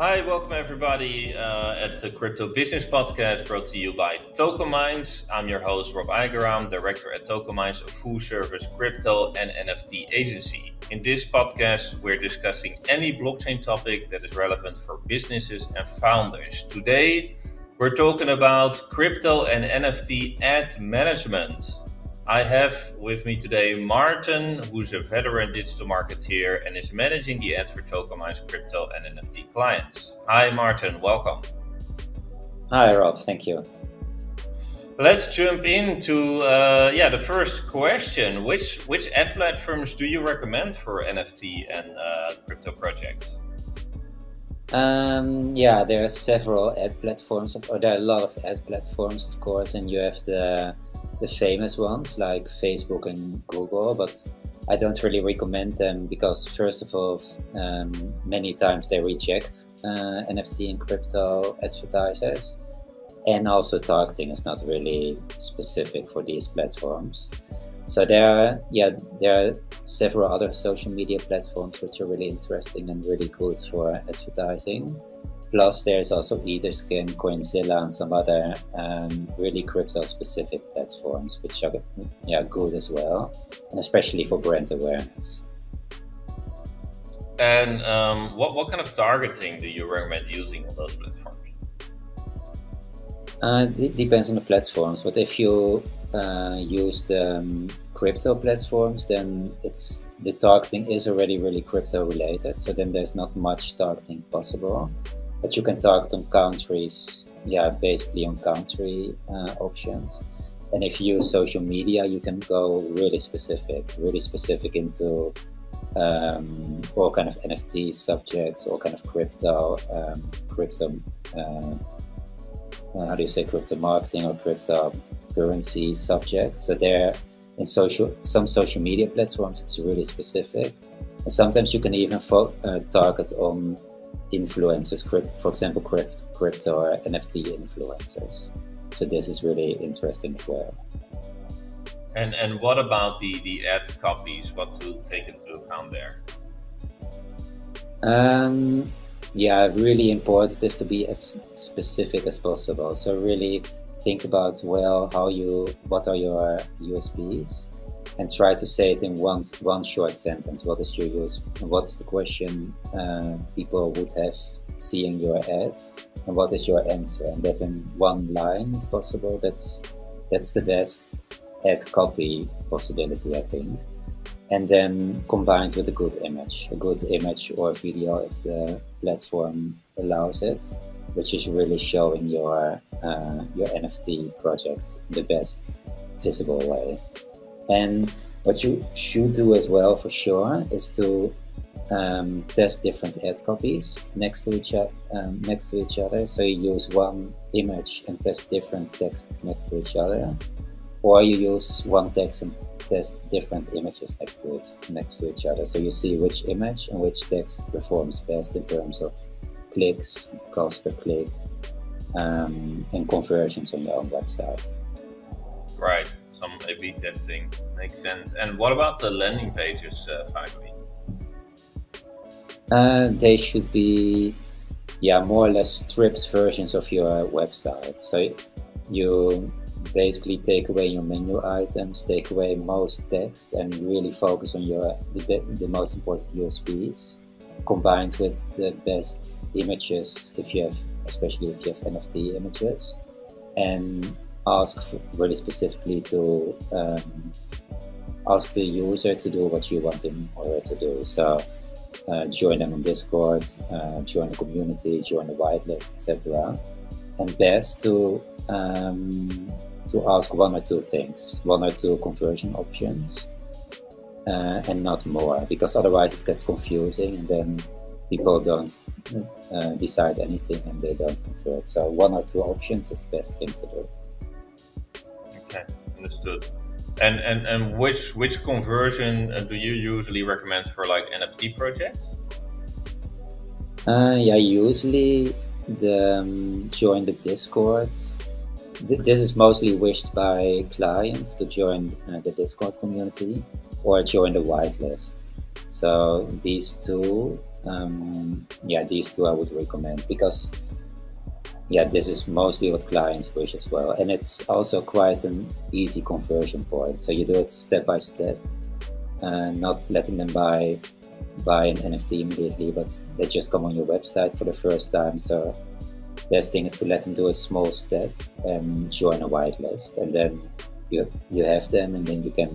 Hi, welcome everybody uh, at the Crypto Business Podcast brought to you by Tokenminds. I'm your host, Rob Eijgenraam, director at Tokenminds, a full service crypto and NFT agency. In this podcast, we're discussing any blockchain topic that is relevant for businesses and founders. Today, we're talking about crypto and NFT ad management. I have with me today Maarten, who's a veteran digital marketeer and is managing the ads for Tokenminds crypto and NFT clients. Hi, Maarten, welcome. Hi, Rob. Thank you. Let's jump into uh, yeah the first question. Which which ad platforms do you recommend for NFT and uh, crypto projects? Um, yeah, there are several ad platforms, or there are a lot of ad platforms, of course, and you have the the famous ones like Facebook and Google, but I don't really recommend them because, first of all, um, many times they reject uh, NFT and crypto advertisers, and also targeting is not really specific for these platforms. So there are, yeah, there are several other social media platforms which are really interesting and really good for advertising. Plus, there's also Etherscan, Coinzilla, and some other um, really crypto-specific platforms, which are yeah good as well, and especially for brand awareness. And um, what what kind of targeting do you recommend using on those platforms? Uh, it depends on the platforms, but if you uh, use the um, crypto platforms, then it's the targeting is already really crypto related. So then there's not much targeting possible but you can target on countries, yeah, basically on country uh, options. And if you use social media, you can go really specific, really specific into um, all kind of NFT subjects, all kind of crypto, um, crypto, uh, uh, how do you say crypto marketing or crypto currency subjects. So there, in social, some social media platforms, it's really specific. And sometimes you can even fo- uh, target on influencers, for example, crypto or NFT influencers. So this is really interesting as well. And and what about the the ad copies? What to take into account there? Um, yeah, really important is to be as specific as possible. So really think about well how you what are your USPs and try to say it in one one short sentence. What is your use? What is the question uh, people would have seeing your ads, and what is your answer? And that in one line, if possible. That's that's the best ad copy possibility, I think. And then combined with a good image, a good image or video if the platform allows it, which is really showing your uh, your NFT project the best visible way. And what you should do as well, for sure, is to um, test different ad copies next to each other. Um, next to each other. So you use one image and test different texts next to each other, or you use one text and test different images next to it next to each other. So you see which image and which text performs best in terms of clicks, cost per click, um, and conversions on your own website. Right, A/B testing makes sense. And what about the landing pages, uh, finally? Uh, they should be, yeah, more or less stripped versions of your website. So you basically take away your menu items, take away most text, and really focus on your the, the most important USPs, combined with the best images if you have, especially if you have NFT images, and ask really specifically to um, ask the user to do what you want them to do. So uh, join them on Discord, uh, join the community, join the whitelist, etc. And best to um, to ask one or two things, one or two conversion options, uh, and not more, because otherwise it gets confusing, and then people don't uh, decide anything and they don't convert. So one or two options is the best thing to do. Okay, understood. And and and which which conversion uh, do you usually recommend for like NFT projects? Uh, yeah, usually the um, join the discords. Th- this is mostly wished by clients to join uh, the Discord community or join the whitelist. So these two um, yeah, these two I would recommend because yeah, this is mostly what clients wish as well, and it's also quite an easy conversion point. So you do it step by step, and not letting them buy buy an NFT immediately, but they just come on your website for the first time. So best thing is to let them do a small step and join a whitelist, and then you you have them, and then you can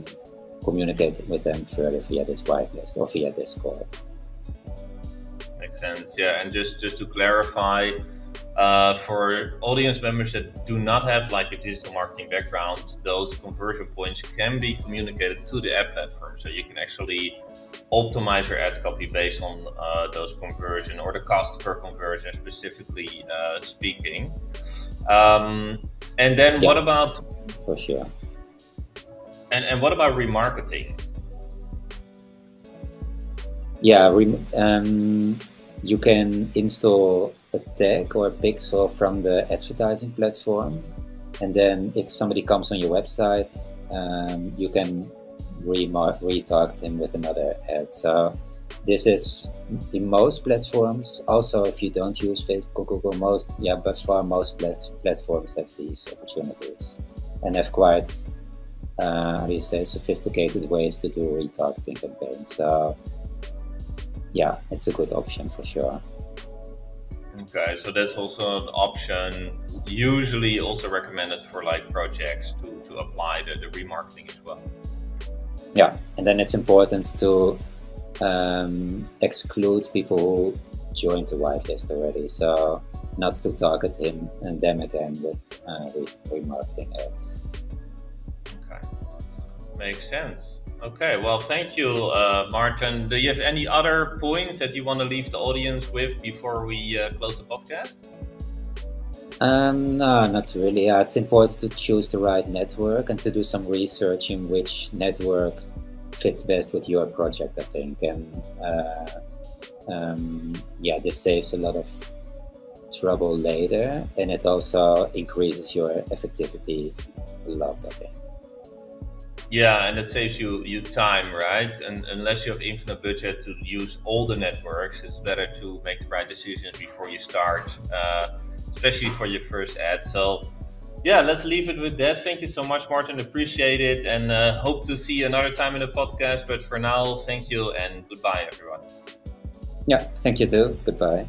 communicate with them further via this whitelist or via Discord. Makes sense, yeah. And just just to clarify, uh, for audience members that do not have like a digital marketing background, those conversion points can be communicated to the ad platform. So you can actually optimize your ad copy based on uh, those conversion or the cost per conversion, specifically uh, speaking. Um, and then yeah, what about? For sure. And and what about remarketing? Yeah, um, you can install a tag or a pixel from the advertising platform. And then if somebody comes on your website, um, you can retarget him with another ad. So this is in most platforms. Also, if you don't use Facebook, Google, most yeah, but far most plat- platforms have these opportunities and have quite uh, how do you say sophisticated ways to do retargeting campaigns. So yeah, it's a good option for sure. Okay, so that's also an option, usually also recommended for like projects to, to apply the, the remarketing as well. Yeah, and then it's important to um, exclude people who joined the whitelist already. So not to target him and them again with uh, remarketing ads. Makes sense. Okay, well, thank you, uh, Maarten. Do you have any other points that you want to leave the audience with before we uh, close the podcast? Um, no, not really. Yeah, it's important to choose the right network and to do some research in which network fits best with your project, I think. And uh, um, yeah, this saves a lot of trouble later and it also increases your effectivity a lot, I think. Yeah, and it saves you you time, right? And unless you have infinite budget to use all the networks, it's better to make the right decisions before you start, uh, especially for your first ad. So, yeah, let's leave it with that. Thank you so much, Maarten. Appreciate it, and uh, hope to see you another time in the podcast. But for now, thank you and goodbye, everyone. Yeah, thank you too. Goodbye.